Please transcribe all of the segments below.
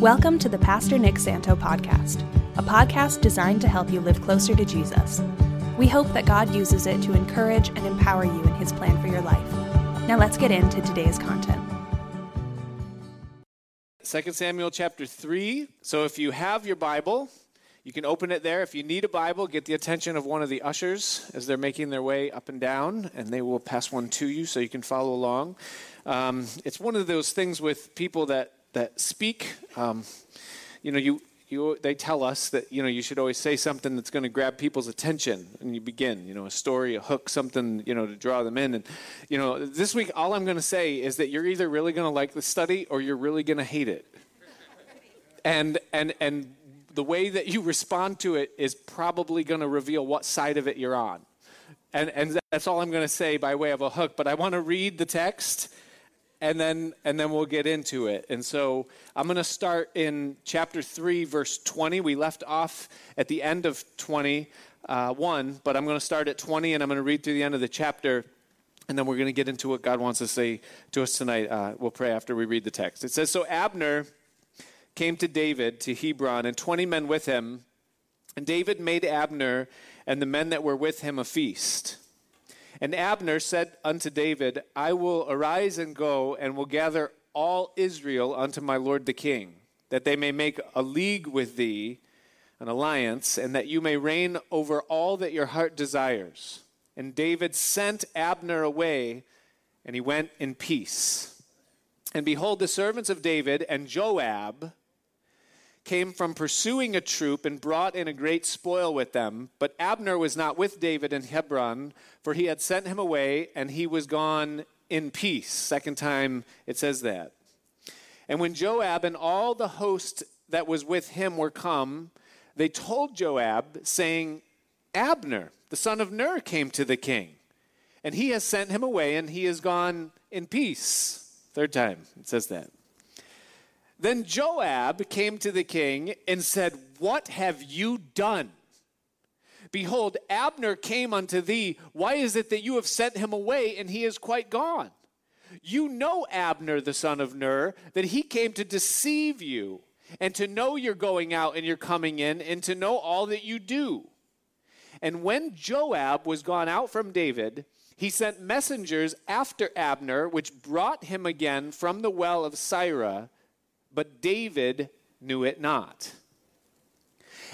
Welcome to the Pastor Nick Santo podcast, a podcast designed to help you live closer to Jesus. We hope that God uses it to encourage and empower you in his plan for your life. Now let's get into today's content. 2 Samuel chapter 3. So if you have your Bible, you can open it there. If you need a Bible, get the attention of one of the ushers as they're making their way up and down, and they will pass one to you so you can follow along. Um, it's one of those things with people that, that speak. Um, you know, you, you, they tell us that you know you should always say something that's going to grab people's attention, and you begin. You know, a story, a hook, something you know to draw them in. And you know, this week, all I'm going to say is that you're either really going to like the study or you're really going to hate it. And and and the way that you respond to it is probably going to reveal what side of it you're on. And and that's all I'm going to say by way of a hook. But I want to read the text and then and then we'll get into it. And so I'm going to start in chapter 3 verse 20. We left off at the end of 21, uh, but I'm going to start at 20 and I'm going to read through the end of the chapter and then we're going to get into what God wants to say to us tonight. Uh, we'll pray after we read the text. It says so Abner came to David to Hebron and 20 men with him, and David made Abner and the men that were with him a feast. And Abner said unto David, I will arise and go, and will gather all Israel unto my lord the king, that they may make a league with thee, an alliance, and that you may reign over all that your heart desires. And David sent Abner away, and he went in peace. And behold, the servants of David and Joab, came from pursuing a troop and brought in a great spoil with them. But Abner was not with David in Hebron, for he had sent him away, and he was gone in peace. Second time it says that. And when Joab and all the host that was with him were come, they told Joab, saying, Abner, the son of Ner, came to the king, and he has sent him away, and he is gone in peace. Third time it says that. Then Joab came to the king and said, What have you done? Behold, Abner came unto thee. Why is it that you have sent him away and he is quite gone? You know Abner, the son of Ner, that he came to deceive you and to know you're going out and you're coming in and to know all that you do. And when Joab was gone out from David, he sent messengers after Abner, which brought him again from the well of Sirah but David knew it not.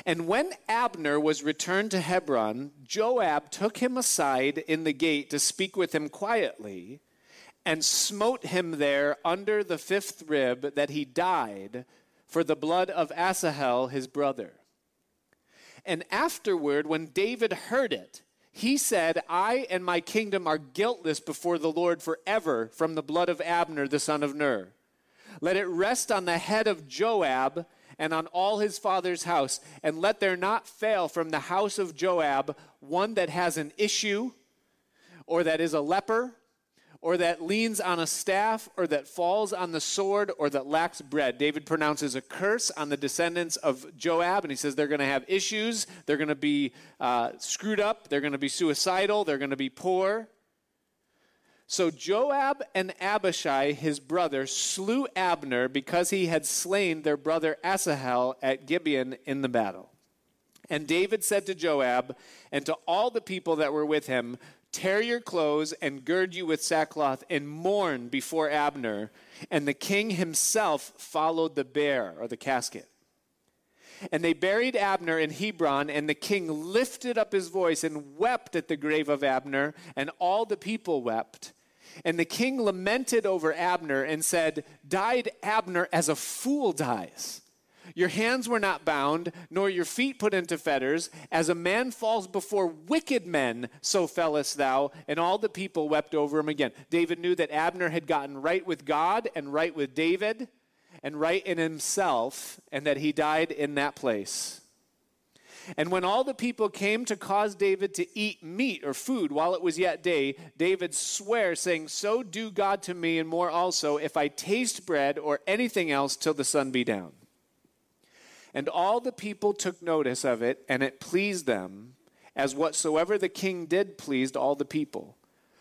And when Abner was returned to Hebron, Joab took him aside in the gate to speak with him quietly, and smote him there under the fifth rib that he died for the blood of Asahel his brother. And afterward, when David heard it, he said, I and my kingdom are guiltless before the Lord forever from the blood of Abner the son of Ner. Let it rest on the head of Joab and on all his father's house. And let there not fail from the house of Joab one that has an issue, or that is a leper, or that leans on a staff, or that falls on the sword, or that lacks bread. David pronounces a curse on the descendants of Joab, and he says they're going to have issues, they're going to be uh, screwed up, they're going to be suicidal, they're going to be poor. So Joab and Abishai, his brother, slew Abner because he had slain their brother Asahel at Gibeon in the battle. And David said to Joab and to all the people that were with him, Tear your clothes and gird you with sackcloth and mourn before Abner. And the king himself followed the bear or the casket. And they buried Abner in Hebron, and the king lifted up his voice and wept at the grave of Abner, and all the people wept. And the king lamented over Abner and said, Died Abner as a fool dies. Your hands were not bound, nor your feet put into fetters. As a man falls before wicked men, so fellest thou. And all the people wept over him again. David knew that Abner had gotten right with God and right with David and right in himself, and that he died in that place. And when all the people came to cause David to eat meat or food while it was yet day, David sware, saying, So do God to me, and more also, if I taste bread or anything else till the sun be down. And all the people took notice of it, and it pleased them, as whatsoever the king did pleased all the people.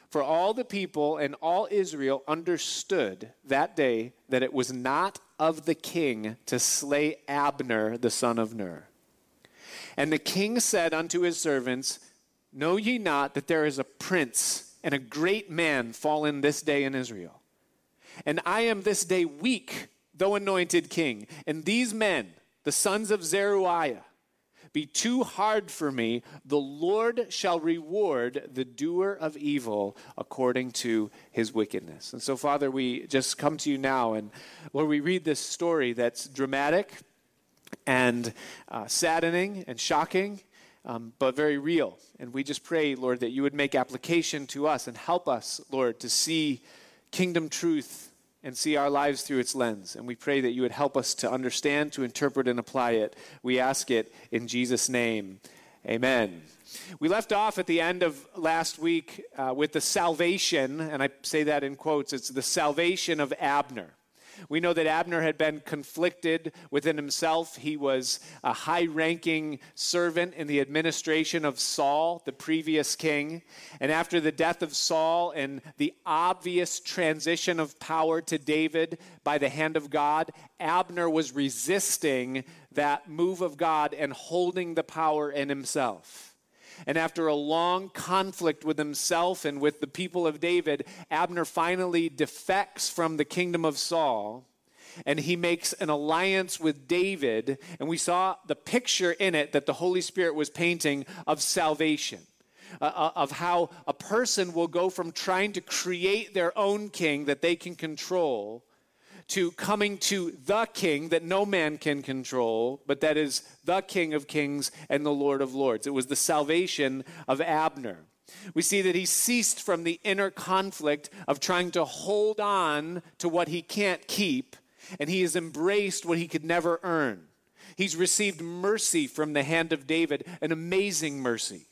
For all the people and all Israel understood that day that it was not of the king to slay Abner the son of Ner. And the king said unto his servants, Know ye not that there is a prince and a great man fallen this day in Israel? And I am this day weak, though anointed king. And these men, the sons of Zeruiah, be too hard for me, the Lord shall reward the doer of evil according to his wickedness. And so, Father, we just come to you now, and Lord, we read this story that's dramatic and uh, saddening and shocking. Um, but very real. And we just pray, Lord, that you would make application to us and help us, Lord, to see kingdom truth and see our lives through its lens. And we pray that you would help us to understand, to interpret, and apply it. We ask it in Jesus' name. Amen. We left off at the end of last week uh, with the salvation, and I say that in quotes, it's the salvation of Abner. We know that Abner had been conflicted within himself. He was a high ranking servant in the administration of Saul, the previous king. And after the death of Saul and the obvious transition of power to David by the hand of God, Abner was resisting that move of God and holding the power in himself. And after a long conflict with himself and with the people of David, Abner finally defects from the kingdom of Saul and he makes an alliance with David. And we saw the picture in it that the Holy Spirit was painting of salvation. Uh, uh of how a person will go from trying to create their own king that they can control to coming to the king that no man can control, but that is the king of kings and the Lord of lords. It was the salvation of Abner. We see that he ceased from the inner conflict of trying to hold on to what he can't keep, and he has embraced what he could never earn. He's received mercy from the hand of David, an amazing mercy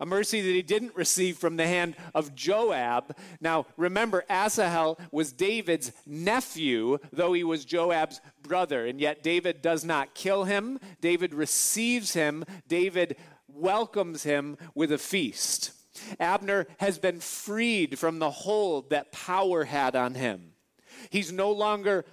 a mercy that he didn't receive from the hand of Joab. Now, remember, Asahel was David's nephew, though he was Joab's brother, and yet David does not kill him. David receives him, David welcomes him with a feast. Abner has been freed from the hold that power had on him. He's no longer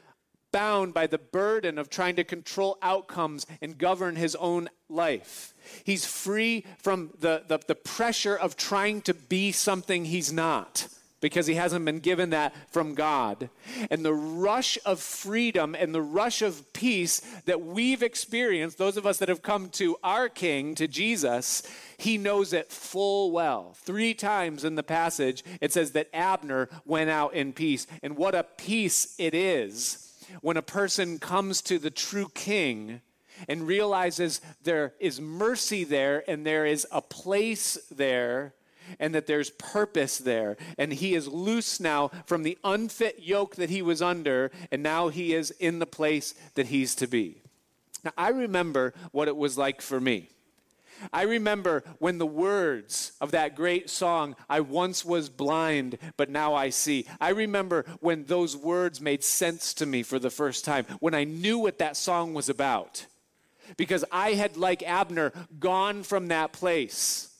bound by the burden of trying to control outcomes and govern his own life. He's free from the, the, the, pressure of trying to be something he's not because he hasn't been given that from God. And the rush of freedom and the rush of peace that we've experienced, those of us that have come to our King, to Jesus, he knows it full well. Three times in the passage, it says that Abner went out in peace. And what a peace it is when a person comes to the true King and realizes there is mercy there and there is a place there and that there's purpose there. And he is loose now from the unfit yoke that he was under, and now he is in the place that he's to be. Now, I remember what it was like for me. I remember when the words of that great song, I once was blind, but now I see. I remember when those words made sense to me for the first time, when I knew what that song was about because I had, like Abner, gone from that place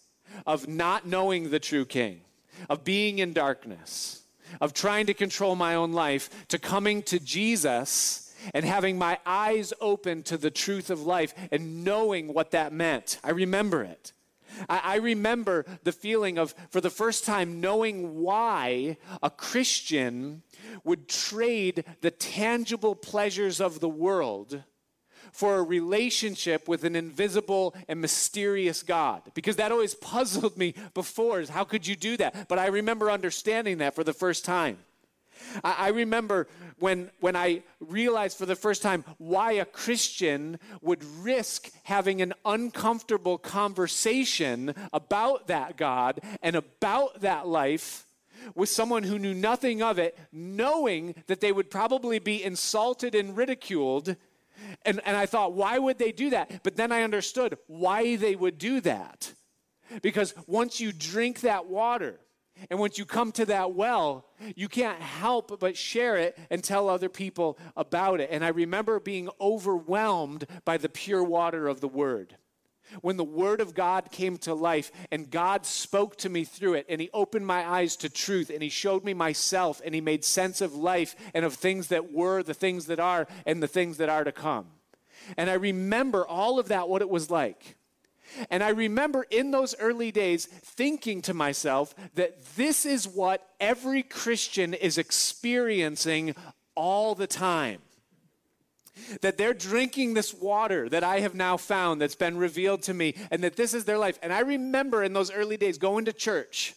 of not knowing the true king, of being in darkness, of trying to control my own life, to coming to Jesus and having my eyes open to the truth of life and knowing what that meant. I remember it. I, remember the feeling of, for the first time, knowing why a Christian would trade the tangible pleasures of the world for a relationship with an invisible and mysterious God. Because that always puzzled me before is how could you do that? But I remember understanding that for the first time. I, remember when, when I realized for the first time why a Christian would risk having an uncomfortable conversation about that God and about that life with someone who knew nothing of it, knowing that they would probably be insulted and ridiculed and, and I thought, why would they do that? But then I understood why they would do that. Because once you drink that water, and once you come to that well, you can't help but share it and tell other people about it. And I remember being overwhelmed by the pure water of the word. When the Word of God came to life and God spoke to me through it and He opened my eyes to truth and He showed me myself and He made sense of life and of things that were, the things that are, and the things that are to come. And I remember all of that, what it was like. And I remember in those early days thinking to myself that this is what every Christian is experiencing all the time that they're drinking this water that I have now found that's been revealed to me, and that this is their life. And I remember in those early days going to church.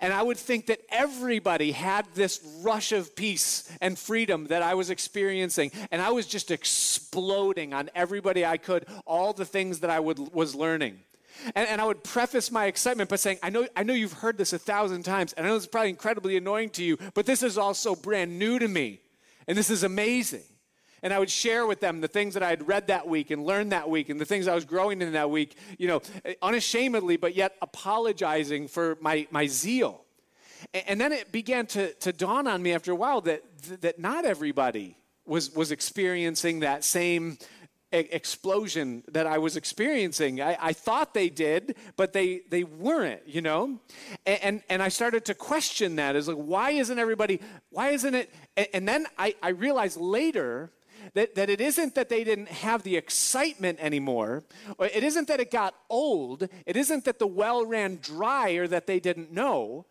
And I would think that everybody had this rush of peace and freedom that I was experiencing. And I was just exploding on everybody I could, all the things that I would, was learning. And, and, I would preface my excitement by saying, I know, I know you've heard this a thousand times, and I know it's probably incredibly annoying to you, but this is also brand new to me. And this is amazing. And I would share with them the things that I had read that week and learned that week and the things I was growing in that week, you know, unashamedly, but yet apologizing for my, my zeal. And then it began to, to dawn on me after a while that, that not everybody was, was experiencing that same explosion that I was experiencing. I, I, thought they did, but they, they weren't, you know? And, and, and, I started to question that as like, why isn't everybody, why isn't it? And, and then I, I realized later that, that it isn't that they didn't have the excitement anymore, or it isn't that it got old, it isn't that the well ran dry or that they didn't know.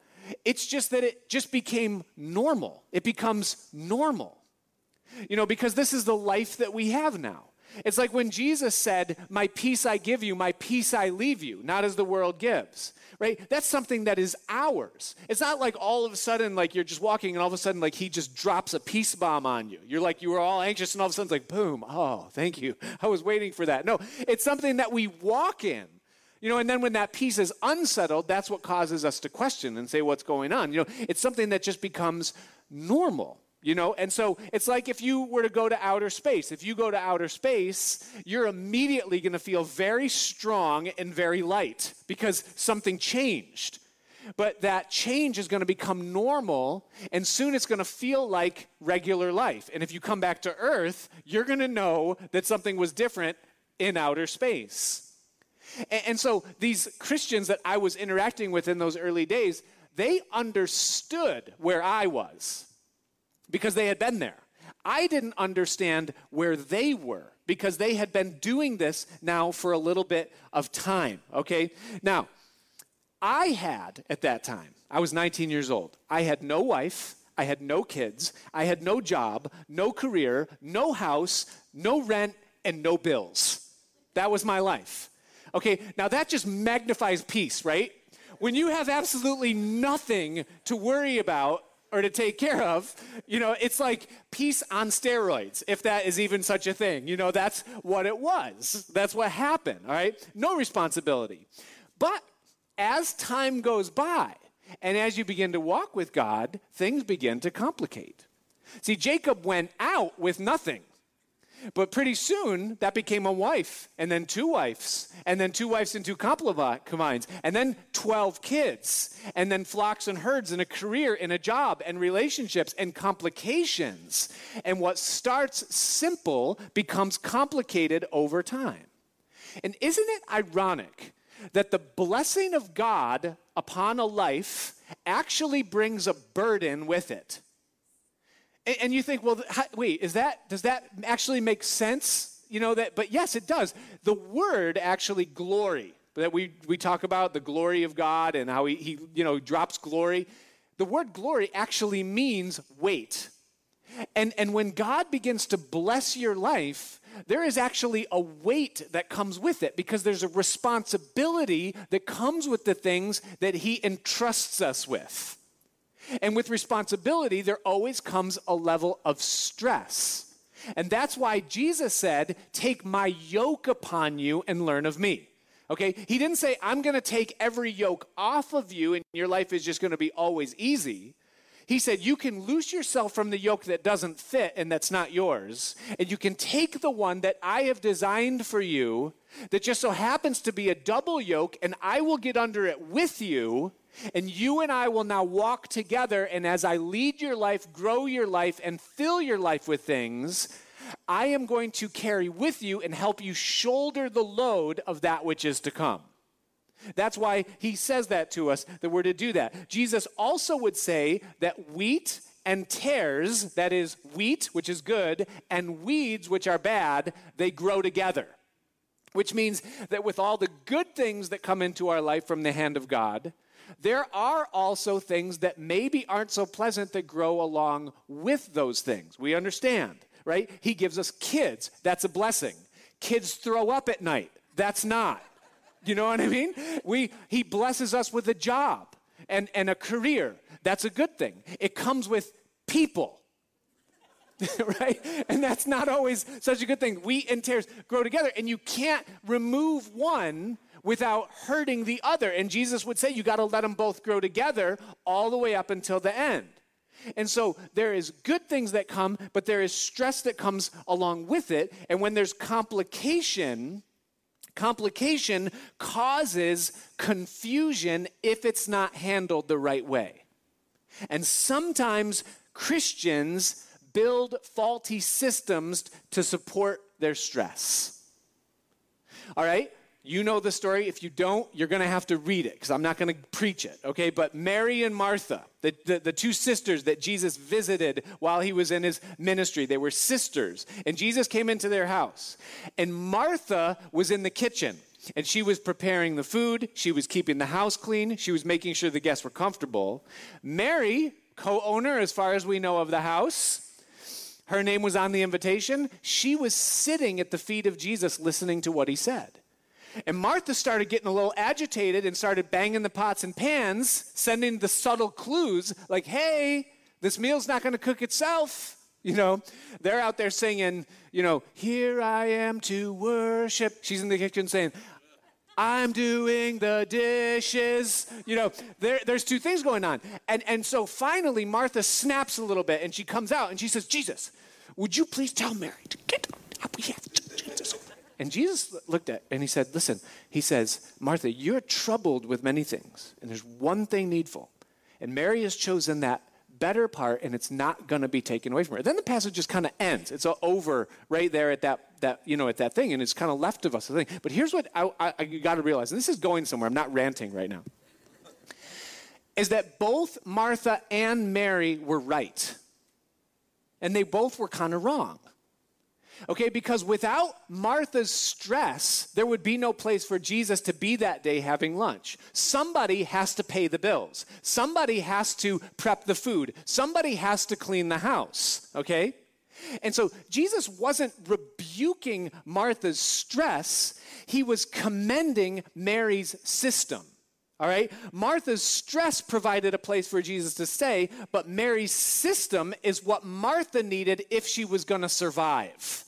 It's just that it just became normal. It becomes normal. You know, because this is the life that we have now. It's like when Jesus said, My peace I give you, my peace I leave you, not as the world gives right? That's something that is ours. It's not like all of a sudden, like you're just walking and all of a sudden, like he just drops a peace bomb on you. You're like, you were all anxious and all of a sudden it's like, boom, oh, thank you. I was waiting for that. No, it's something that we walk in. You know, and then when that peace is unsettled, that's what causes us to question and say what's going on. You know, it's something that just becomes normal. You know, and so it's like if you were to go to outer space. If you go to outer space, you're immediately going to feel very strong and very light because something changed. But that change is going to become normal, and soon it's going to feel like regular life. And if you come back to Earth, you're going to know that something was different in outer space. And, and so these Christians that I was interacting with in those early days, they understood where I was because they had been there. I didn't understand where they were because they had been doing this now for a little bit of time, okay? Now, I had at that time, I was 19 years old. I had no wife, I had no kids, I had no job, no career, no house, no rent, and no bills. That was my life. Okay, now that just magnifies peace, right? When you have absolutely nothing to worry about or to take care of, you know, it's like peace on steroids, if that is even such a thing. You know, that's what it was. That's what happened, all right? No responsibility. But as time goes by, and as you begin to walk with God, things begin to complicate. See, Jacob went out with nothing. But pretty soon, that became a wife, and then two wives, and then two wives and two concubines, and then 12 kids, and then flocks and herds, and a career, and a job, and relationships, and complications. And what starts simple becomes complicated over time. And isn't it ironic that the blessing of God upon a life actually brings a burden with it? And, and you think, well, how, wait, is that, does that actually make sense? You know, that, but yes, it does. The word actually glory, that we, we talk about the glory of God and how he, he, you know, drops glory. The word glory actually means weight. And, and when God begins to bless your life, there is actually a weight that comes with it because there's a responsibility that comes with the things that He entrusts us with. And with responsibility, there always comes a level of stress. And that's why Jesus said, Take my yoke upon you and learn of me. Okay? He didn't say, I'm going to take every yoke off of you and your life is just going to be always easy. He said, You can loose yourself from the yoke that doesn't fit and that's not yours, and you can take the one that I have designed for you that just so happens to be a double yoke, and I will get under it with you and you and I will now walk together. And as I lead your life, grow your life, and fill your life with things, I am going to carry with you and help you shoulder the load of that which is to come. That's why he says that to us, that we're to do that. Jesus also would say that wheat and tares, that is, wheat, which is good, and weeds, which are bad, they grow together. Which means that with all the good things that come into our life from the hand of God, there are also things that maybe aren't so pleasant that grow along with those things. We understand, right? He gives us kids. That's a blessing. Kids throw up at night. That's not. You know what I mean? We, he blesses us with a job and, and a career. That's a good thing. It comes with people. right? And that's not always such a good thing. Wheat and tares grow together, and you can't remove one without hurting the other. And Jesus would say you got to let them both grow together all the way up until the end. And so there is good things that come, but there is stress that comes along with it. And when there's complication, complication causes confusion if it's not handled the right way. And sometimes Christians build faulty systems to support their stress. All right? You know the story. If you don't, you're going to have to read it because I'm not going to preach it, okay? But Mary and Martha, the, the, the, two sisters that Jesus visited while he was in his ministry, they were sisters. And Jesus came into their house. And Martha was in the kitchen. And she was preparing the food. She was keeping the house clean. She was making sure the guests were comfortable. Mary, co owner, as far as we know, of the house, her name was on the invitation. She was sitting at the feet of Jesus listening to what he said. And Martha started getting a little agitated and started banging the pots and pans, sending the subtle clues like, hey, this meal's not going to cook itself. You know, they're out there singing, you know, here I am to worship. She's in the kitchen saying, I'm doing the dishes. You know, there, there's two things going on. And, and so finally, Martha snaps a little bit and she comes out and she says, Jesus, would you please tell Mary to get up? We have Jesus. And Jesus looked at and he said, Listen, he says, Martha, you're troubled with many things, and there's one thing needful. And Mary has chosen that better part, and it's not going to be taken away from her. Then the passage just kind of ends. It's over right there at that, that, you know, at that thing, and it's kind of left of us. But here's what I, I, I got to realize, and this is going somewhere. I'm not ranting right now. Is that both Martha and Mary were right. And they both were kind of wrong. Okay, because without Martha's stress, there would be no place for Jesus to be that day having lunch. Somebody has to pay the bills. Somebody has to prep the food. Somebody has to clean the house. Okay? And so Jesus wasn't rebuking Martha's stress, he was commending Mary's system. All right? Martha's stress provided a place for Jesus to stay, but Mary's system is what Martha needed if she was going to survive.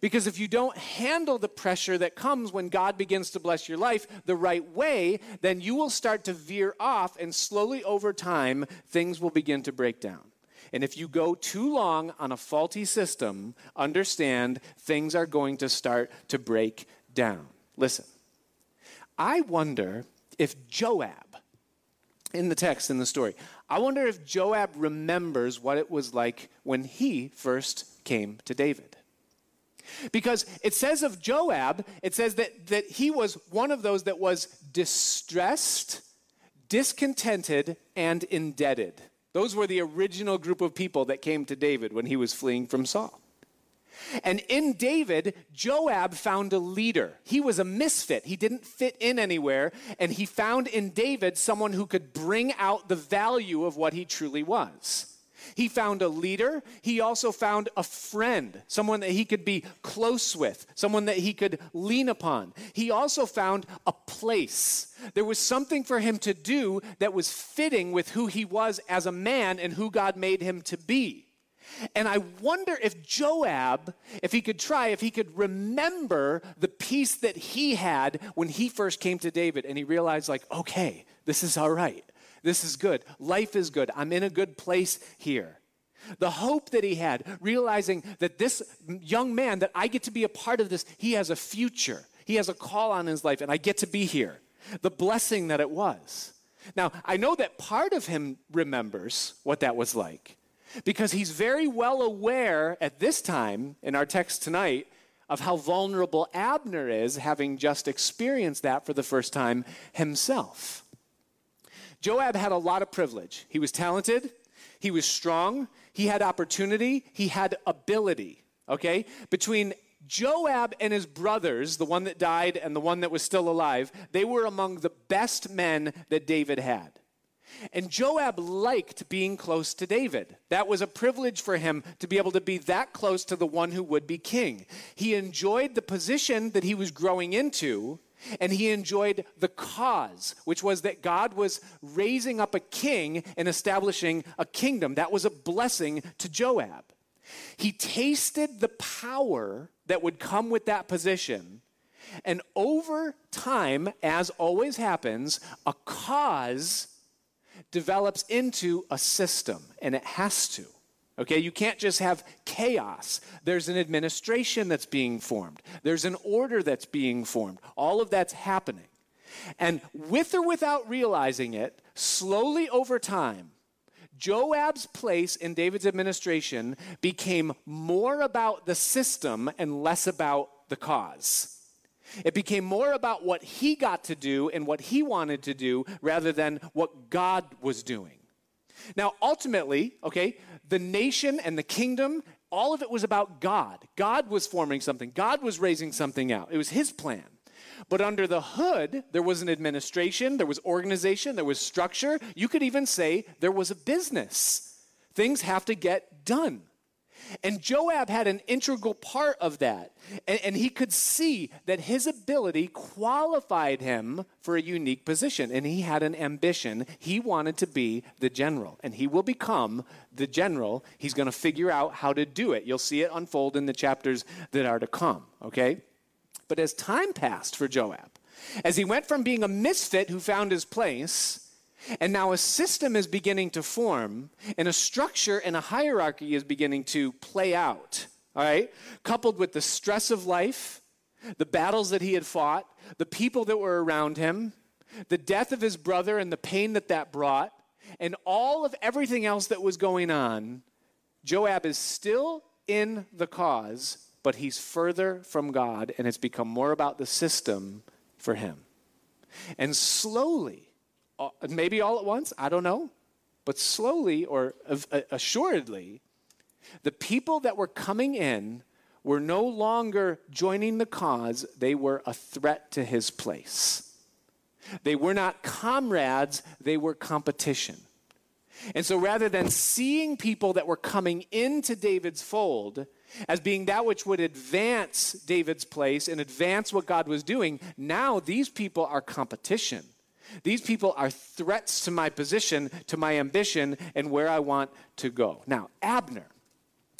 Because if you don't handle the pressure that comes when God begins to bless your life the right way, then you will start to veer off, and slowly over time, things will begin to break down. And if you go too long on a faulty system, understand things are going to start to break down. Listen, I wonder if Joab, in the text, in the story, I wonder if Joab remembers what it was like when he first came to David. Because it says of Joab, it says that, that he was one of those that was distressed, discontented, and indebted. Those were the original group of people that came to David when he was fleeing from Saul. And in David, Joab found a leader. He was a misfit. He didn't fit in anywhere. And he found in David someone who could bring out the value of what he truly was. He found a leader. He also found a friend, someone that he could be close with, someone that he could lean upon. He also found a place. There was something for him to do that was fitting with who he was as a man and who God made him to be. And I wonder if Joab, if he could try, if he could remember the peace that he had when he first came to David and he realized, like, okay, this is all right. This is good. Life is good. I'm in a good place here. The hope that he had, realizing that this young man, that I get to be a part of this, he has a future. He has a call on his life, and I get to be here. The blessing that it was. Now, I know that part of him remembers what that was like. because he's very well aware at this time in our text tonight of how vulnerable Abner is, having just experienced that for the first time himself. Joab had a lot of privilege. He was talented, he was strong, he had opportunity, he had ability. Okay? Between Joab and his brothers, the one that died and the one that was still alive, they were among the best men that David had. And Joab liked being close to David. That was a privilege for him to be able to be that close to the one who would be king. He enjoyed the position that he was growing into, and he enjoyed the cause, which was that God was raising up a king and establishing a kingdom. That was a blessing to Joab. He tasted the power that would come with that position. And over time, as always happens, a cause develops into a system, and it has to. Okay, you can't just have chaos. There's an administration that's being formed, there's an order that's being formed. All of that's happening. And with or without realizing it, slowly over time, Joab's place in David's administration became more about the system and less about the cause. It became more about what he got to do and what he wanted to do rather than what God was doing. Now, ultimately, okay, the nation and the kingdom, all of it was about God. God was forming something, God was raising something out. It was his plan. But under the hood, there was an administration, there was organization, there was structure. You could even say there was a business. Things have to get done. And Joab had an integral part of that. And, and, he could see that his ability qualified him for a unique position. And he had an ambition. He wanted to be the general. And he will become the general. He's going to figure out how to do it. You'll see it unfold in the chapters that are to come, okay? But as time passed for Joab, as he went from being a misfit who found his place, and now a system is beginning to form, and a structure and a hierarchy is beginning to play out, all right? Coupled with the stress of life, the battles that he had fought, the people that were around him, the death of his brother and the pain that that brought, and all of everything else that was going on, Joab is still in the cause, but he's further from God, and it's become more about the system for him. And slowly, Uh, maybe all at once, I don't know, but slowly or uh, assuredly, the people that were coming in were no longer joining the cause, they were a threat to his place. They were not comrades, they were competition. And so rather than seeing people that were coming into David's fold as being that which would advance David's place and advance what God was doing, now these people are competition. These people are threats to my position, to my ambition, and where I want to go. Now, Abner,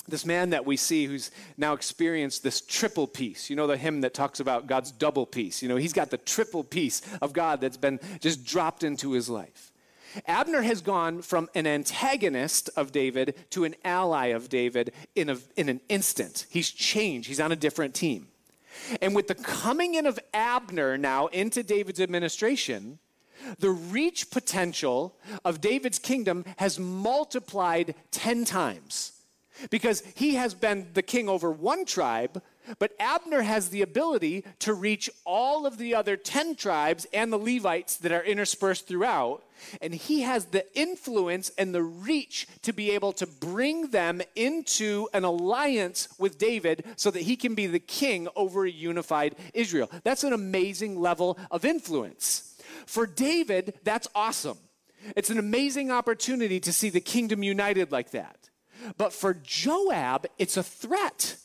this man that we see who's now experienced this triple peace. You know the hymn that talks about God's double peace. You know, he's got the triple peace of God that's been just dropped into his life. Abner has gone from an antagonist of David to an ally of David in, a, in an instant. He's changed, he's on a different team. And with the coming in of Abner now into David's administration, the reach potential of David's kingdom has multiplied 10 times because he has been the king over one tribe, but Abner has the ability to reach all of the other 10 tribes and the Levites that are interspersed throughout. And he has the influence and the reach to be able to bring them into an alliance with David so that he can be the king over a unified Israel. That's an amazing level of influence. For David, that's awesome. It's an amazing opportunity to see the kingdom united like that. But for Joab, it's a threat.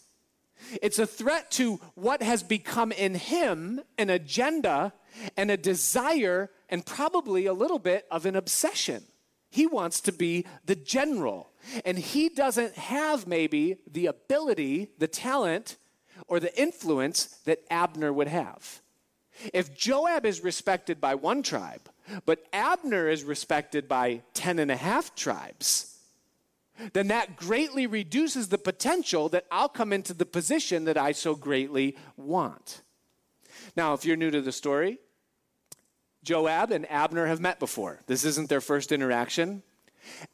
It's a threat to what has become in him an agenda and a desire and probably a little bit of an obsession. He wants to be the general, and he doesn't have maybe the ability, the talent, or the influence that Abner would have. If Joab is respected by one tribe, but Abner is respected by ten and a half tribes, then that greatly reduces the potential that I'll come into the position that I so greatly want. Now, if you're new to the story, Joab and Abner have met before. This isn't their first interaction.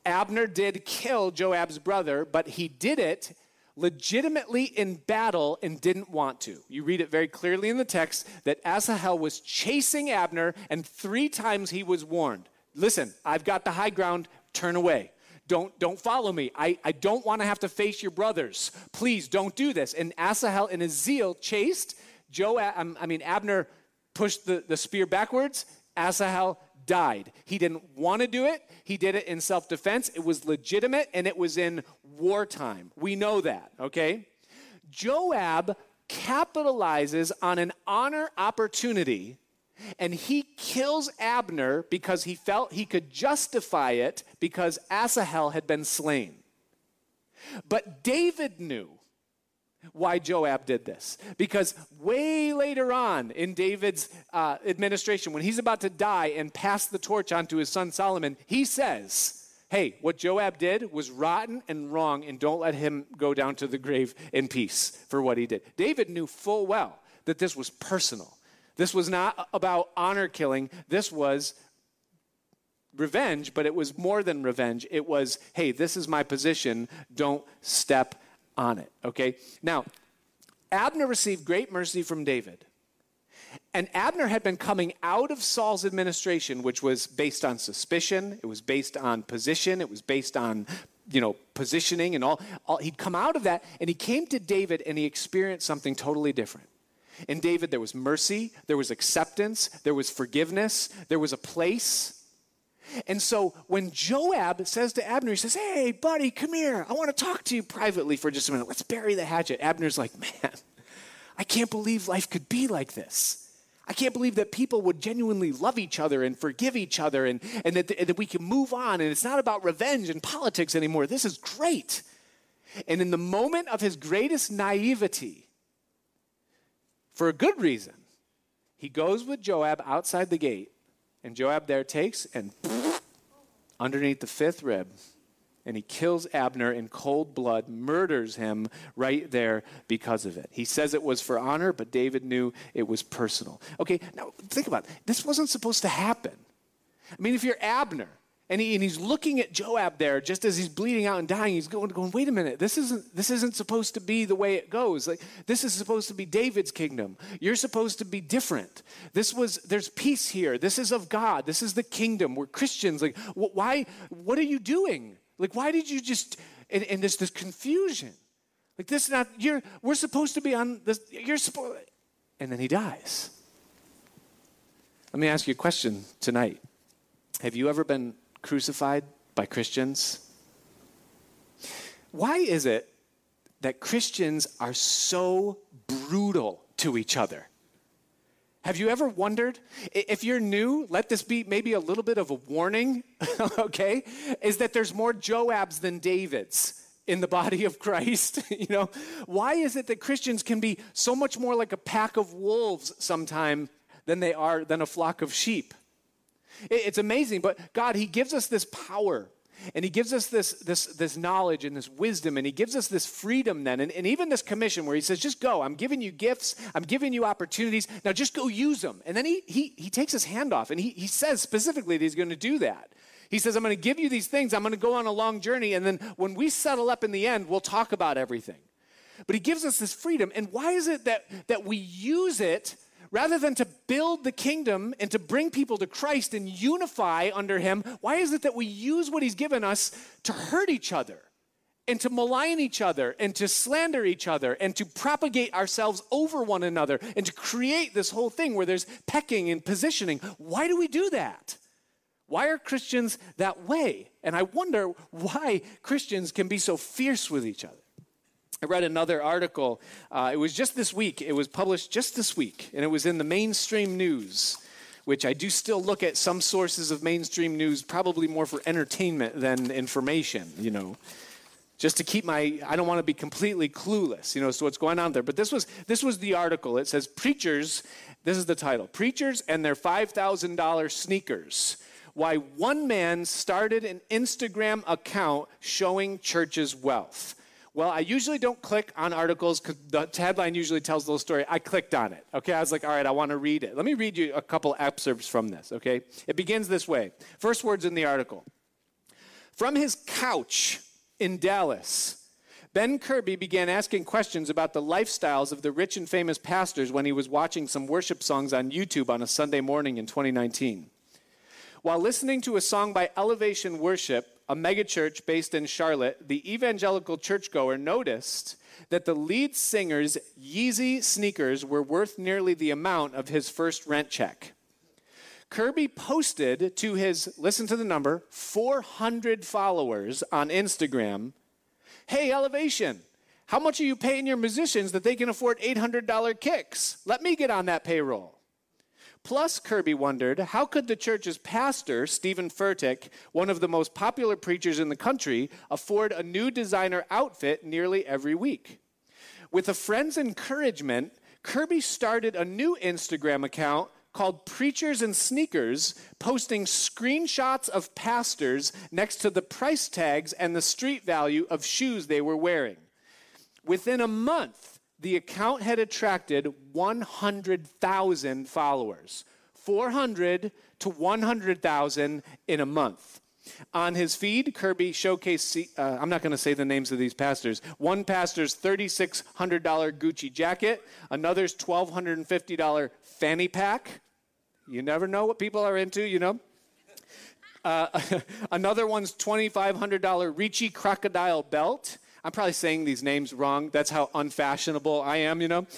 Abner did kill Joab's brother, but he did it legitimately in battle and didn't want to. You read it very clearly in the text that Asahel was chasing Abner, and three times he was warned Listen, I've got the high ground, turn away. Don't, don't follow me. I, I don't want to have to face your brothers. Please don't do this. And Asahel, in his zeal, chased. Joab, I mean, Abner pushed the, the spear backwards. Asahel died. He didn't want to do it. He did it in self defense. It was legitimate and it was in wartime. We know that, okay? Joab capitalizes on an honor opportunity and he kills Abner because he felt he could justify it because Asahel had been slain. But David knew why Joab did this. Because way later on in David's uh, administration, when he's about to die and pass the torch on to his son Solomon, he says, Hey, what Joab did was rotten and wrong, and don't let him go down to the grave in peace for what he did. David knew full well that this was personal. This was not about honor killing. This was revenge, but it was more than revenge. It was, hey, this is my position. Don't step on it. Okay? Now, Abner received great mercy from David. And Abner had been coming out of Saul's administration, which was based on suspicion, it was based on position, it was based on you know positioning and all, all he'd come out of that and he came to david and he experienced something totally different in david there was mercy there was acceptance there was forgiveness there was a place and so when Joab says to Abner, he says, Hey, buddy, come here. I want to talk to you privately for just a minute. Let's bury the hatchet. Abner's like, Man, I can't believe life could be like this. I can't believe that people would genuinely love each other and forgive each other and, and that, that we can move on. And it's not about revenge and politics anymore. This is great. And in the moment of his greatest naivety, for a good reason, he goes with Joab outside the gate and Joab there takes and underneath the fifth rib, and he kills Abner in cold blood, murders him right there because of it. He says it was for honor, but David knew it was personal. Okay, now think about it. This wasn't supposed to happen. I mean, if you're Abner, and, he, and he's looking at Joab there just as he's bleeding out and dying. He's going, going, wait a minute, this isn't, this isn't supposed to be the way it goes. Like, this is supposed to be David's kingdom. You're supposed to be different. This was, there's peace here. This is of God. This is the kingdom. We're Christians. Like, why, what are you doing? Like, why did you just, and, and there's this confusion. Like, this not, you're, we're supposed to be on this, you're supposed, and then he dies. Let me ask you a question tonight. Have you ever been crucified by Christians? Why is it that Christians are so brutal to each other? Have you ever wondered? If you're new, let this be maybe a little bit of a warning, okay? Is that there's more Joabs than Davids in the body of Christ? you know, why is it that Christians can be so much more like a pack of wolves sometime than they are than a flock of sheep? It's amazing, but God, He gives us this power and he gives us this, this, this knowledge and this wisdom, and he gives us this freedom then, and, and even this commission where he says, just go. I'm giving you gifts, I'm giving you opportunities. Now just go use them. And then he, he, he takes his hand off, and he, he says specifically that he's going to do that. He says, I'm going to give you these things, I'm going to go on a long journey, and then when we settle up in the end, we'll talk about everything. But he gives us this freedom. And why is it that, that we use it rather than to build the kingdom and to bring people to Christ and unify under Him, why is it that we use what He's given us to hurt each other and to malign each other and to slander each other and to propagate ourselves over one another and to create this whole thing where there's pecking and positioning? Why do we do that? Why are Christians that way? And I wonder why Christians can be so fierce with each other. I read another article. Uh, it was just this week. It was published just this week, and it was in the mainstream news, which I do still look at some sources of mainstream news, probably more for entertainment than information, you know, just to keep my, I don't want to be completely clueless, you know, so what's going on there. But this was, this was the article. It says, Preachers, this is the title Preachers and their $5,000 sneakers. Why one man started an Instagram account showing churches' wealth. Well, I usually don't click on articles because the headline usually tells the whole story. I clicked on it. Okay, I was like, all right, I want to read it. Let me read you a couple excerpts from this. Okay, it begins this way. First words in the article From his couch in Dallas, Ben Kirby began asking questions about the lifestyles of the rich and famous pastors when he was watching some worship songs on YouTube on a Sunday morning in 2019. While listening to a song by Elevation Worship, a megachurch based in Charlotte, the evangelical churchgoer noticed that the lead singer's Yeezy sneakers were worth nearly the amount of his first rent check. Kirby posted to his, listen to the number, 400 followers on Instagram Hey, Elevation, how much are you paying your musicians that they can afford $800 kicks? Let me get on that payroll. Plus, Kirby wondered how could the church's pastor, Stephen Furtick, one of the most popular preachers in the country, afford a new designer outfit nearly every week? With a friend's encouragement, Kirby started a new Instagram account called Preachers and Sneakers, posting screenshots of pastors next to the price tags and the street value of shoes they were wearing. Within a month, the account had attracted 100,000 followers. 400 to 100,000 in a month. On his feed, Kirby showcased, uh, I'm not going to say the names of these pastors. One pastor's $3,600 Gucci jacket, another's $1,250 fanny pack. You never know what people are into, you know? Uh, another one's $2,500 Ricci crocodile belt. I'm probably saying these names wrong. That's how unfashionable I am, you know?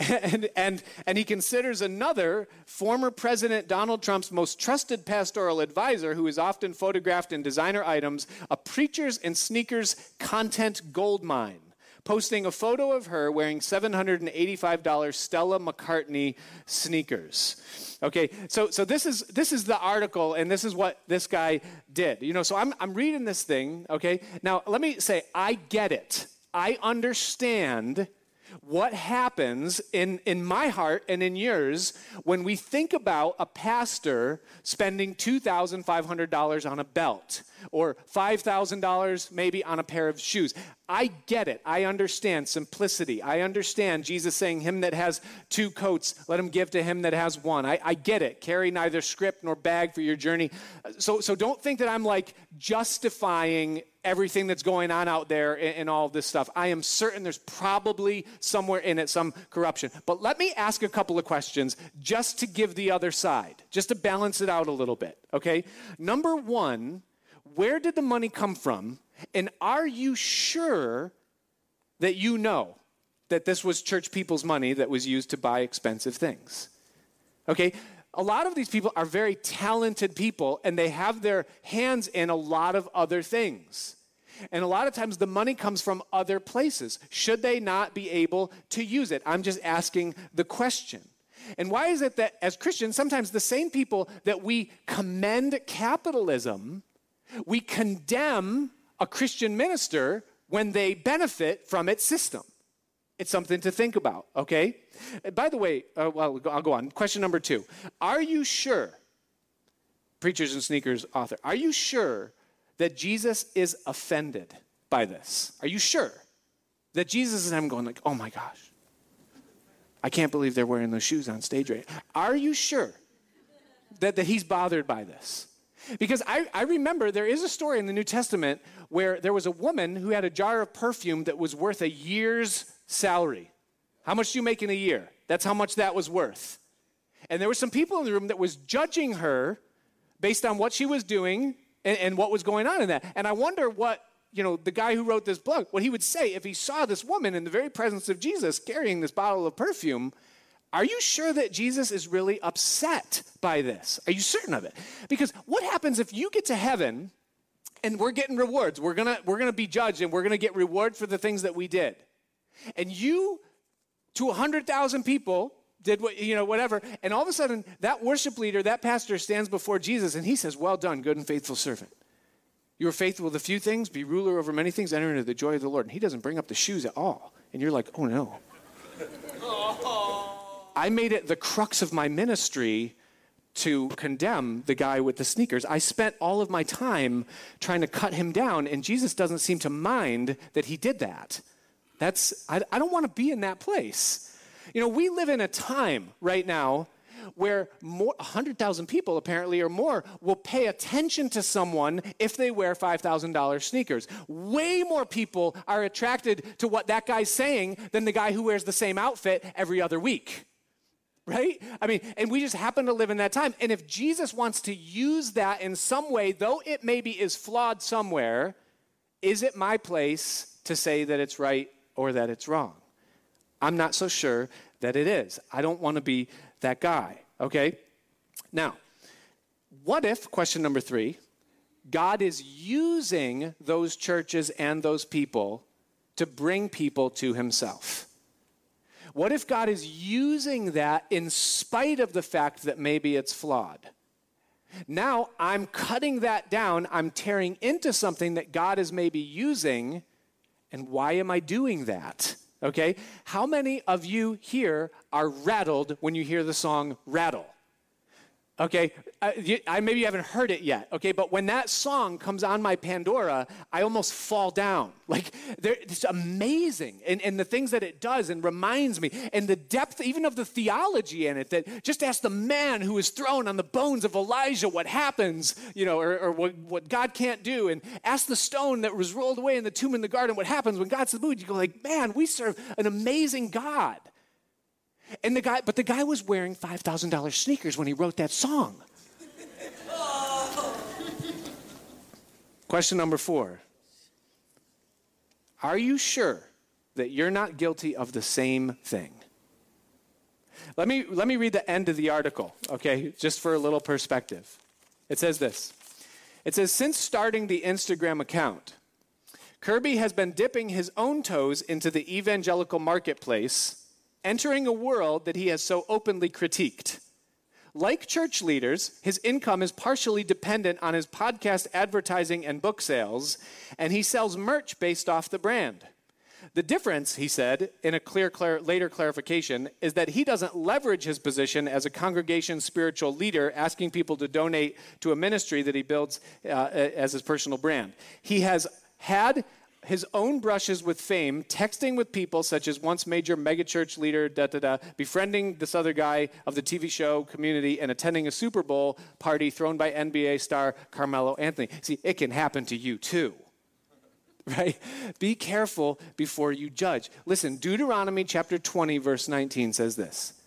And, and, and he considers another former President Donald Trump's most trusted pastoral advisor, who is often photographed in designer items, a preacher's and sneakers content gold mine posting a photo of her wearing $785 Stella McCartney sneakers. Okay, so, so this, is, this is the article, and this is what this guy did. You know, so I'm, I'm reading this thing, okay? Now, let me say, I get it. I understand what happens in, in my heart and in yours when we think about a pastor spending $2,500 on a belt or $5,000 maybe on a pair of shoes. I get it. I understand simplicity. I understand Jesus saying, Him that has two coats, let him give to him that has one. I, I get it. Carry neither script nor bag for your journey. So, so don't think that I'm like justifying everything that's going on out there and, all this stuff. I am certain there's probably somewhere in it some corruption. But let me ask a couple of questions just to give the other side, just to balance it out a little bit, okay? Number one, where did the money come from? And are you sure that you know that this was church people's money that was used to buy expensive things? Okay, a lot of these people are very talented people and they have their hands in a lot of other things. And a lot of times the money comes from other places. Should they not be able to use it? I'm just asking the question. And why is it that as Christians, sometimes the same people that we commend capitalism, we condemn a Christian minister when they benefit from its system? It's something to think about, okay? By the way, uh, well, I'll go on. Question number two Are you sure, Preachers and Sneakers author, are you sure that Jesus is offended by this? Are you sure that Jesus is him going like, oh my gosh, I can't believe they're wearing those shoes on stage right Are you sure that, that he's bothered by this? Because I, I remember there is a story in the New Testament where there was a woman who had a jar of perfume that was worth a year's salary. How much do you make in a year? That's how much that was worth. And there were some people in the room that was judging her based on what she was doing and, and what was going on in that. And I wonder what you know, the guy who wrote this book, what he would say if he saw this woman in the very presence of Jesus carrying this bottle of perfume. Are you sure that Jesus is really upset by this? Are you certain of it? Because what happens if you get to heaven and we're getting rewards? We're gonna, we're gonna be judged and we're gonna get reward for the things that we did. And you, to 100,000 people, did what, you know, whatever. And all of a sudden, that worship leader, that pastor stands before Jesus and he says, Well done, good and faithful servant. You were faithful with a few things, be ruler over many things, enter into the joy of the Lord. And he doesn't bring up the shoes at all. And you're like, Oh no. I made it the crux of my ministry to condemn the guy with the sneakers. I spent all of my time trying to cut him down, and Jesus doesn't seem to mind that he did that. That's, I, I don't want to be in that place. You know, we live in a time right now where more 100,000 people apparently or more will pay attention to someone if they wear $5,000 sneakers. Way more people are attracted to what that guy's saying than the guy who wears the same outfit every other week. Right? I mean, and we just happen to live in that time. And if Jesus wants to use that in some way, though it maybe is flawed somewhere, is it my place to say that it's right or that it's wrong? I'm not so sure that it is. I don't want to be that guy, okay? Now, what if, question number three, God is using those churches and those people to bring people to himself? What if God is using that in spite of the fact that maybe it's flawed? Now I'm cutting that down, I'm tearing into something that God is maybe using, and why am I doing that? Okay? How many of you here are rattled when you hear the song Rattle? Okay, uh, I, maybe you haven't heard it yet. Okay, but when that song comes on my Pandora, I almost fall down. Like, it's amazing. And, and the things that it does and reminds me, and the depth even of the theology in it, that just ask the man who is thrown on the bones of Elijah what happens, you know, or, or what, what God can't do, and ask the stone that was rolled away in the tomb in the garden what happens when God's the mood. You go like, man, we serve an amazing God. And the guy, but the guy was wearing $5,000 sneakers when he wrote that song. Question number four Are you sure that you're not guilty of the same thing? Let me, let me read the end of the article, okay, just for a little perspective. It says this It says, Since starting the Instagram account, Kirby has been dipping his own toes into the evangelical marketplace entering a world that he has so openly critiqued. Like church leaders, his income is partially dependent on his podcast advertising and book sales, and he sells merch based off the brand. The difference, he said, in a clear, later clarification, is that he doesn't leverage his position as a congregation spiritual leader, asking people to donate to a ministry that he builds uh, as his personal brand. He has had his own brushes with fame, texting with people such as once major megachurch leader, da da da, befriending this other guy of the TV show community, and attending a Super Bowl party thrown by NBA star Carmelo Anthony. See, it can happen to you too. Right? Be careful before you judge. Listen, Deuteronomy chapter 20, verse 19 says this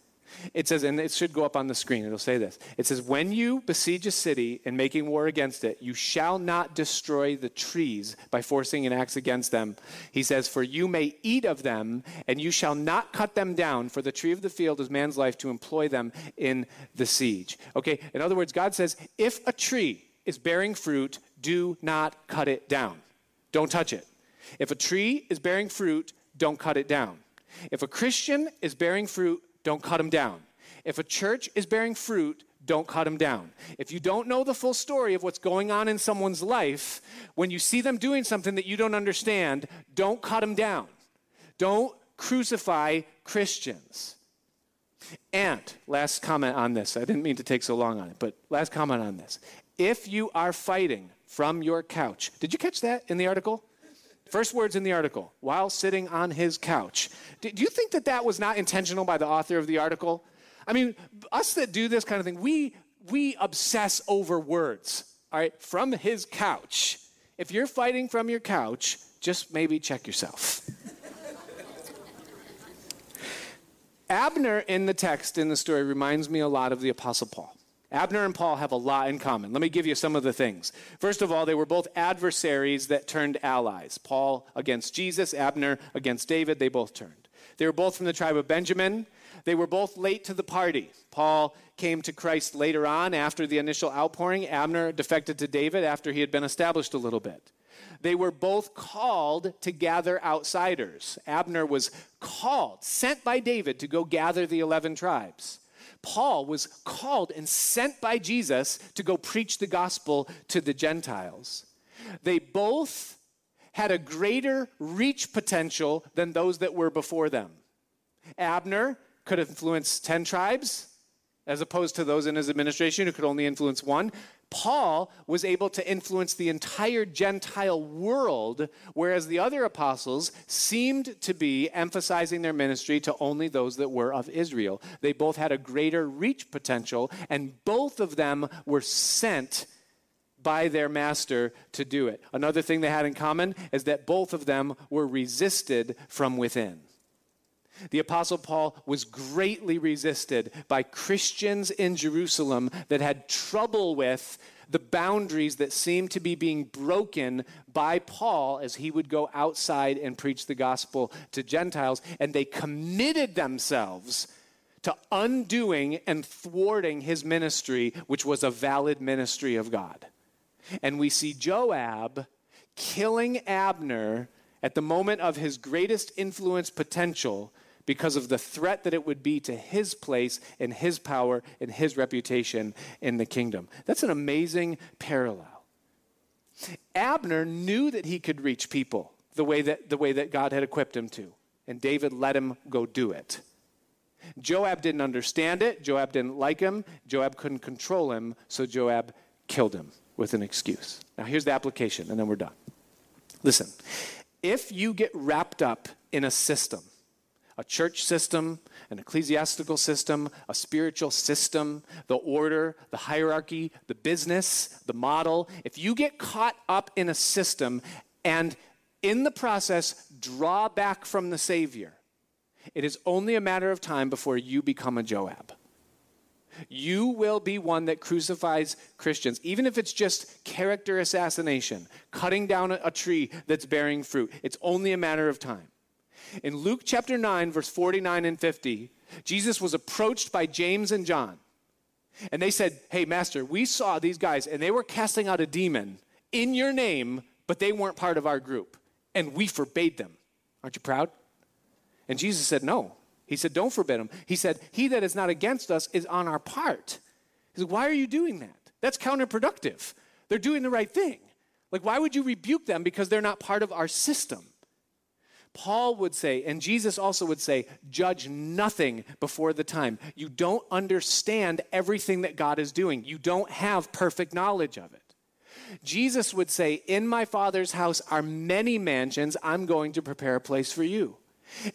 it says, and it should go up on the screen, it'll say this. It says, When you besiege a city and making war against it, you shall not destroy the trees by forcing an axe against them. He says, For you may eat of them, and you shall not cut them down, for the tree of the field is man's life to employ them in the siege. Okay, in other words, God says, If a tree is bearing fruit, do not cut it down. Don't touch it. If a tree is bearing fruit, don't cut it down. If a Christian is bearing fruit, don't cut them down. If a church is bearing fruit, don't cut them down. If you don't know the full story of what's going on in someone's life, when you see them doing something that you don't understand, don't cut them down. Don't crucify Christians. And last comment on this. I didn't mean to take so long on it, but last comment on this. If you are fighting from your couch, did you catch that in the article? First words in the article, while sitting on his couch. Do, you think that that was not intentional by the author of the article? I mean, us that do this kind of thing, we, we obsess over words, all right, from his couch. If you're fighting from your couch, just maybe check yourself. Abner in the text in the story reminds me a lot of the Apostle Paul. Abner and Paul have a lot in common. Let me give you some of the things. First of all, they were both adversaries that turned allies. Paul against Jesus, Abner against David, they both turned. They were both from the tribe of Benjamin. They were both late to the party. Paul came to Christ later on after the initial outpouring. Abner defected to David after he had been established a little bit. They were both called to gather outsiders. Abner was called, sent by David to go gather the 11 tribes. Paul was called and sent by Jesus to go preach the gospel to the Gentiles. They both had a greater reach potential than those that were before them. Abner could influence 10 tribes, as opposed to those in his administration who could only influence one. Paul was able to influence the entire Gentile world, whereas the other apostles seemed to be emphasizing their ministry to only those that were of Israel. They both had a greater reach potential, and both of them were sent by their master to do it. Another thing they had in common is that both of them were resisted from within. The Apostle Paul was greatly resisted by Christians in Jerusalem that had trouble with the boundaries that seemed to be being broken by Paul as he would go outside and preach the gospel to Gentiles. And they committed themselves to undoing and thwarting his ministry, which was a valid ministry of God. And we see Joab killing Abner at the moment of his greatest influence potential because of the threat that it would be to his place and his power and his reputation in the kingdom. That's an amazing parallel. Abner knew that he could reach people the way that, the way that God had equipped him to, and David let him go do it. Joab didn't understand it. Joab didn't like him. Joab couldn't control him, so Joab killed him with an excuse. Now, here's the application, and then we're done. Listen, if you get wrapped up in a system, a church system, an ecclesiastical system, a spiritual system, the order, the hierarchy, the business, the model. If you get caught up in a system and in the process draw back from the Savior, it is only a matter of time before you become a Joab. You will be one that crucifies Christians, even if it's just character assassination, cutting down a tree that's bearing fruit. It's only a matter of time. In Luke chapter 9, verse 49 and 50, Jesus was approached by James and John. And they said, Hey, Master, we saw these guys, and they were casting out a demon in your name, but they weren't part of our group. And we forbade them. Aren't you proud? And Jesus said, No. He said, Don't forbid them. He said, He that is not against us is on our part. He said, Why are you doing that? That's counterproductive. They're doing the right thing. Like, why would you rebuke them because they're not part of our system? Paul would say, and Jesus also would say, judge nothing before the time. You don't understand everything that God is doing, you don't have perfect knowledge of it. Jesus would say, In my Father's house are many mansions. I'm going to prepare a place for you.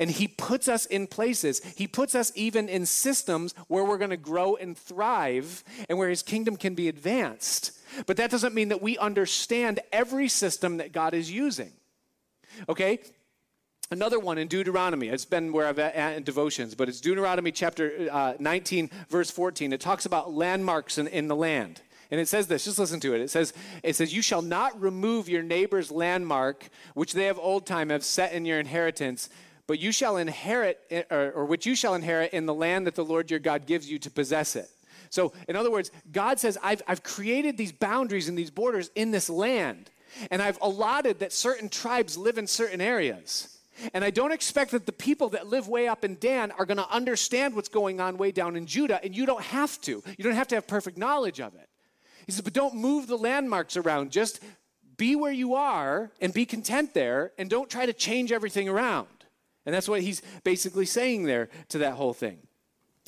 And he puts us in places. He puts us even in systems where we're going to grow and thrive and where his kingdom can be advanced. But that doesn't mean that we understand every system that God is using. Okay? Another one in Deuteronomy. It's been where I've at in devotions, but it's Deuteronomy chapter uh, 19, verse 14. It talks about landmarks in, in the land. And it says this, just listen to it. It says, it says, You shall not remove your neighbor's landmark, which they of old time have set in your inheritance, but you shall inherit, eh, or, or which you shall inherit in the land that the Lord your God gives you to possess it. So, in other words, God says, I've, I've created these boundaries and these borders in this land, and I've allotted that certain tribes live in certain areas. And I don't expect that the people that live way up in Dan are going to understand what's going on way down in Judah, and you don't have to. You don't have to have perfect knowledge of it. He says, but don't move the landmarks around. Just be where you are and be content there, and don't try to change everything around. And that's what he's basically saying there to that whole thing.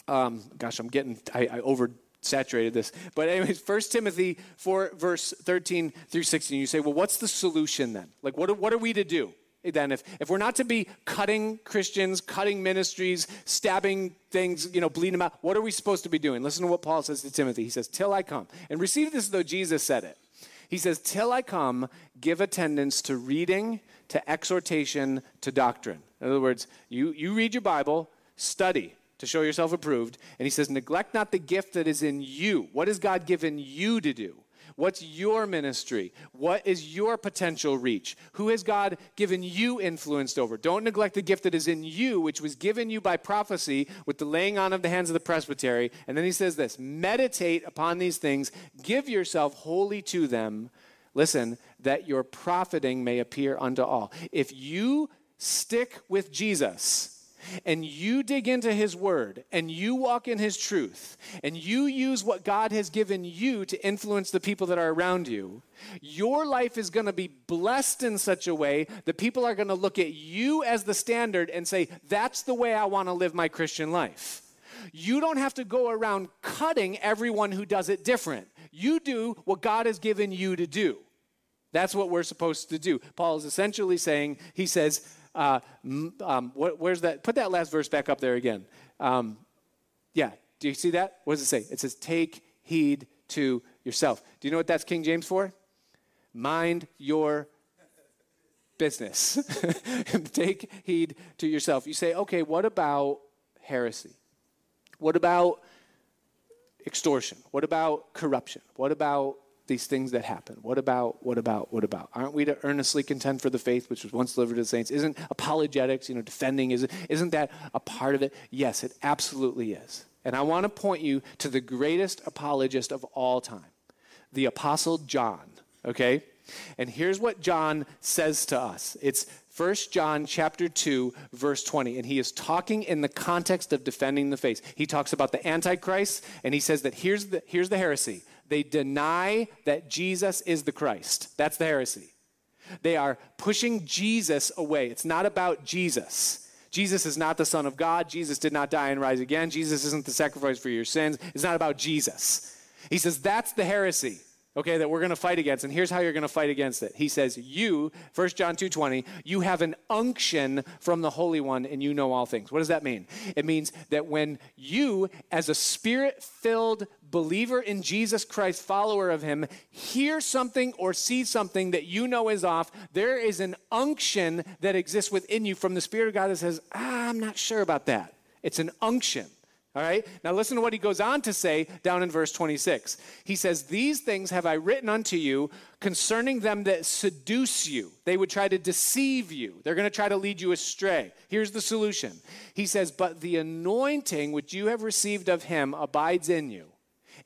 Um, gosh, I'm getting, I, I oversaturated this. But, anyways, 1 Timothy 4, verse 13 through 16, you say, well, what's the solution then? Like, what what are we to do? Then if, if we're not to be cutting christians cutting ministries stabbing things you know bleeding them out what are we supposed to be doing? Listen to what paul says to timothy. He says till i come. And receive this though jesus said it. He says till i come give attendance to reading to exhortation to doctrine. In other words you, you read your bible study to show yourself approved and he says neglect not the gift that is in you. What has god given you to do What's your ministry? What is your potential reach? Who has God given you influenced over? Don't neglect the gift that is in you, which was given you by prophecy with the laying on of the hands of the presbytery. And then he says this meditate upon these things, give yourself wholly to them. Listen, that your profiting may appear unto all. If you stick with Jesus, and you dig into His Word and you walk in His truth and you use what God has given you to influence the people that are around you, your life is going to be blessed in such a way that people are going to look at you as the standard and say, That's the way I want to live my Christian life. You don't have to go around cutting everyone who does it different. You do what God has given you to do. That's what we're supposed to do. Paul is essentially saying, he says, uh, um, what, where's that? Put that last verse back up there again. Um, yeah, do you see that? What does it say? It says, take heed to yourself. Do you know what that's King James for? Mind your business. take heed to yourself. You say, okay, what about heresy? What about extortion? What about corruption? What about these things that happen? What about, what about, what about? Aren't we to earnestly contend for the faith which was once delivered to the saints? Isn't apologetics, you know, defending, isn't, isn't that a part of it? Yes, it absolutely is. And I want to point you to the greatest apologist of all time, the Apostle John, okay? And here's what John says to us. It's 1 John chapter 2 verse 20 and he is talking in the context of defending the faith. He talks about the antichrist and he says that here's the here's the heresy. They deny that Jesus is the Christ. That's the heresy. They are pushing Jesus away. It's not about Jesus. Jesus is not the Son of God. Jesus did not die and rise again. Jesus isn't the sacrifice for your sins. It's not about Jesus. He says that's the heresy okay, that we're going to fight against. And here's how you're going to fight against it. He says, You, 1 John 2:20, you have an unction from the Holy One and you know all things. What does that mean? It means that when you, as a spirit-filled believer in Jesus Christ, follower of him, hear something or see something that you know is off, there is an unction that exists within you from the Spirit of God that says, ah, I'm not sure about that. It's an unction. All right? Now listen to what he goes on to say down in verse 26. He says, These things have I written unto you concerning them that seduce you. They would try to deceive you, they're going to try to lead you astray. Here's the solution. He says, But the anointing which you have received of him abides in you.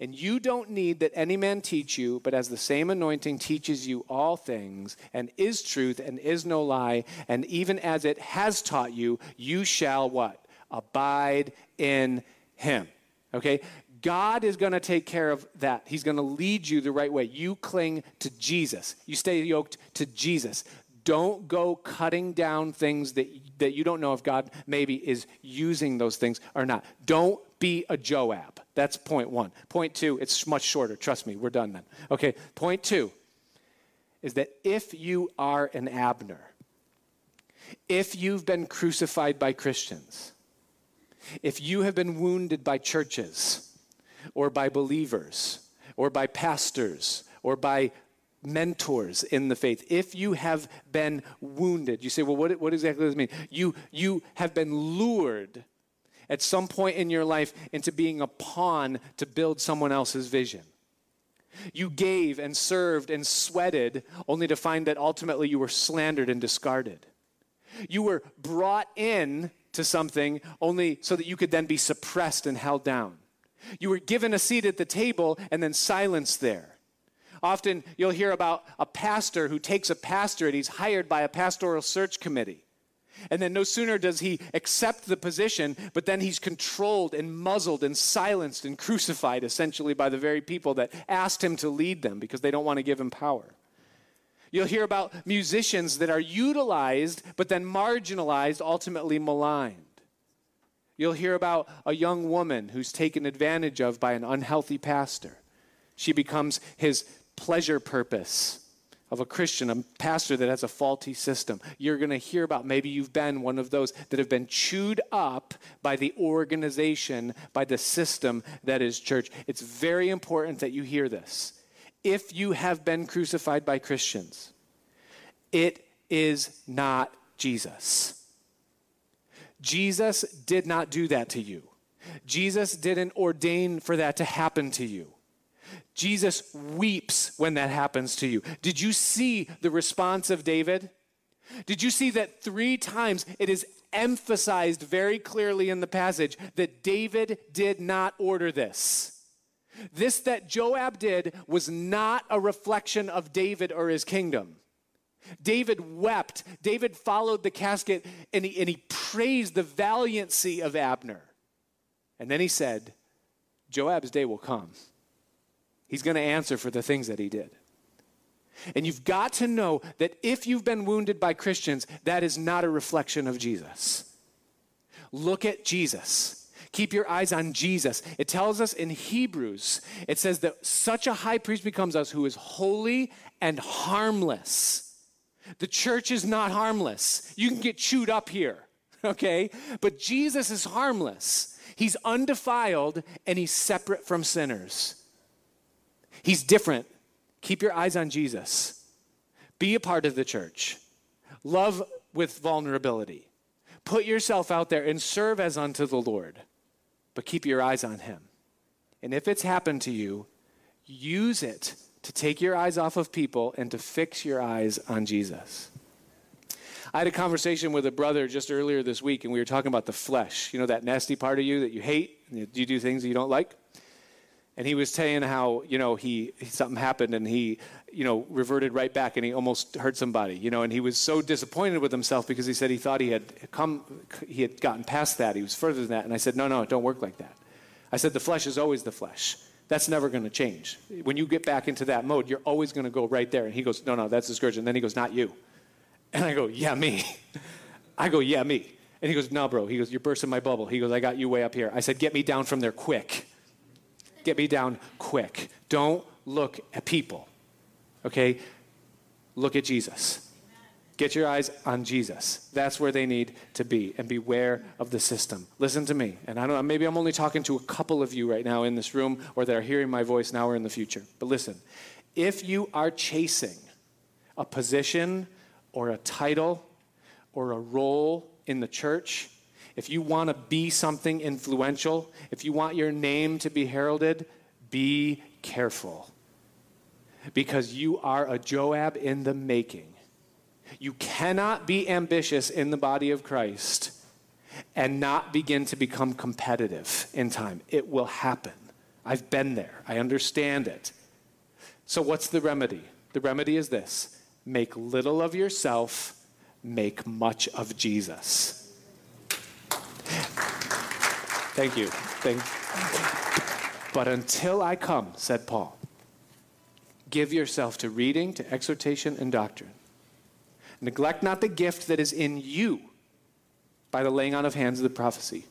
And you don't need that any man teach you, but as the same anointing teaches you all things, and is truth, and is no lie, and even as it has taught you, you shall what? Abide in him. Okay? God is going to take care of that. He's going to lead you the right way. You cling to Jesus. You stay yoked to Jesus. Don't go cutting down things that, that you don't know if God maybe is using those things or not. Don't be a Joab. That's point one. Point two, it's much shorter. Trust me, we're done then. Okay, point two is that if you are an Abner, if you've been crucified by Christians, if you have been wounded by churches or by believers or by pastors or by mentors in the faith, if you have been wounded, you say, well, what, what exactly does it mean? You, you have been lured at some point in your life into being a pawn to build someone else's vision. You gave and served and sweated only to find that ultimately you were slandered and discarded. You were brought in to something only so that you could then be suppressed and held down. You were given a seat at the table and then silenced there. Often you'll hear about a pastor who takes a pastorate, he's hired by a pastoral search committee. And then no sooner does he accept the position, but then he's controlled and muzzled and silenced and crucified essentially by the very people that asked him to lead them because they don't want to give him power. You'll hear about musicians that are utilized but then marginalized, ultimately maligned. You'll hear about a young woman who's taken advantage of by an unhealthy pastor. She becomes his pleasure purpose of a Christian, a pastor that has a faulty system. You're going to hear about maybe you've been one of those that have been chewed up by the organization, by the system that is church. It's very important that you hear this if you have been crucified by Christians, it is not Jesus. Jesus did not do that to you. Jesus didn't ordain for that to happen to you. Jesus weeps when that happens to you. Did you see the response of David? Did you see that three times it is emphasized very clearly in the passage that David did not order this? This that Joab did was not a reflection of David or his kingdom. David wept. David followed the casket and he, and he praised the valiancy of Abner. And then he said, Joab's day will come. He's going to answer for the things that he did. And you've got to know that if you've been wounded by Christians, that is not a reflection of Jesus. Look at Jesus. Keep your eyes on Jesus. It tells us in Hebrews, it says that such a high priest becomes us who is holy and harmless. The church is not harmless. You can get chewed up here, okay? But Jesus is harmless. He's undefiled and he's separate from sinners. He's different. Keep your eyes on Jesus. Be a part of the church. Love with vulnerability. Put yourself out there and serve as unto the Lord, but keep your eyes on Him. And if it's happened to you, use it to take your eyes off of people and to fix your eyes on Jesus. I had a conversation with a brother just earlier this week, and we were talking about the flesh. You know, that nasty part of you that you hate, you do things that you don't like? And he was saying how, you know, he something happened and he, you know, reverted right back and he almost hurt somebody, you know, and he was so disappointed with himself because he said he thought he had come he had gotten past that. He was further than that. And I said, "No, no, it don't work like that." I said the flesh is always the flesh. That's never going to change. When you get back into that mode, you're always going to go right there. And he goes, "No, no, that's discouraging." Then he goes, "Not you." And I go, "Yeah, me." I go, "Yeah, me." And he goes, "No, bro." He goes, "You're bursting my bubble." He goes, "I got you way up here." I said, "Get me down from there quick." Get me down quick. Don't look at people. Okay? Look at Jesus. Get your eyes on Jesus. That's where they need to be and beware of the system. Listen to me. And I don't know, maybe I'm only talking to a couple of you right now in this room or that are hearing my voice now or in the future. But listen, if you are chasing a position or a title or a role in the church, if you want to be something influential, if you want your name to be heralded, be careful. Because you are a Joab in the making. You cannot be ambitious in the body of Christ and not begin to become competitive in time. It will happen. I've been there, I understand it. So, what's the remedy? The remedy is this make little of yourself, make much of Jesus. Thank you. Thank you. But until I come, said Paul, give yourself to reading, to exhortation, and doctrine. Neglect not the gift that is in you by the laying on of hands of the prophecy,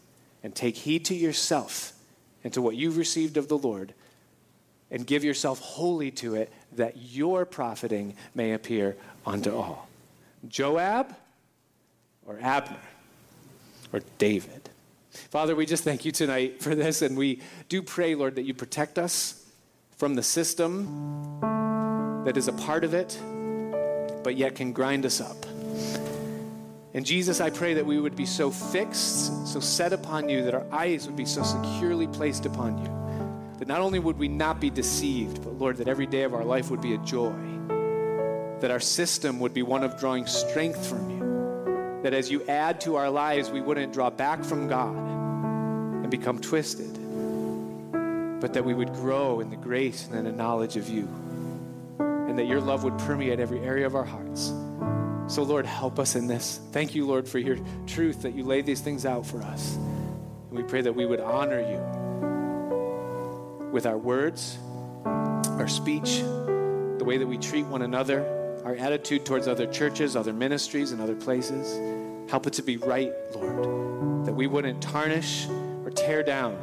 and take heed to yourself and to what you've received of the Lord, and give yourself wholly to it, that your profiting may appear unto all. Joab or Abner or David? Father, we just thank you tonight for this, and we do pray, Lord, that you protect us from the system that is a part of it, but yet can grind us up. And Jesus, I pray that we would be so fixed, so set upon you, that our eyes would be so securely placed upon you, that not only would we not be deceived, but Lord, that every day of our life would be a joy, that our system would be one of drawing strength from you that as you add to our lives, we wouldn't draw back from God and become twisted, but that we would grow in the grace and in the knowledge of you, and that your love would permeate every area of our hearts. So, Lord, help us in this. Thank you, Lord, for your truth that you laid these things out for us. And we pray that we would honor you with our words, our speech, the way that we treat one another our attitude towards other churches, other ministries, and other places. Help it to be right, Lord, that we wouldn't tarnish or tear down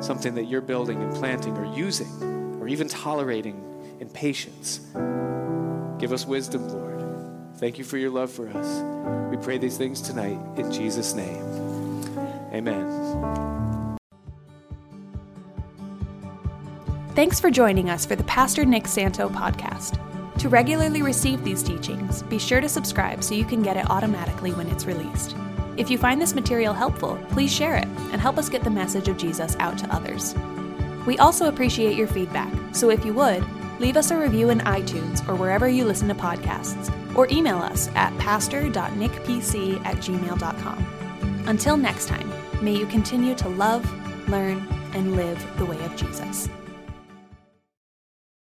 something that you're building and planting or using or even tolerating in patience. Give us wisdom, Lord. Thank you for your love for us. We pray these things tonight in Jesus' name. Amen. Thanks for joining us for the Pastor Nick Santo podcast. To regularly receive these teachings, be sure to subscribe so you can get it automatically when it's released. If you find this material helpful, please share it and help us get the message of Jesus out to others. We also appreciate your feedback, so if you would, leave us a review in iTunes or wherever you listen to podcasts, or email us at pastor.nickpc at gmail.com. Until next time, may you continue to love, learn, and live the way of Jesus.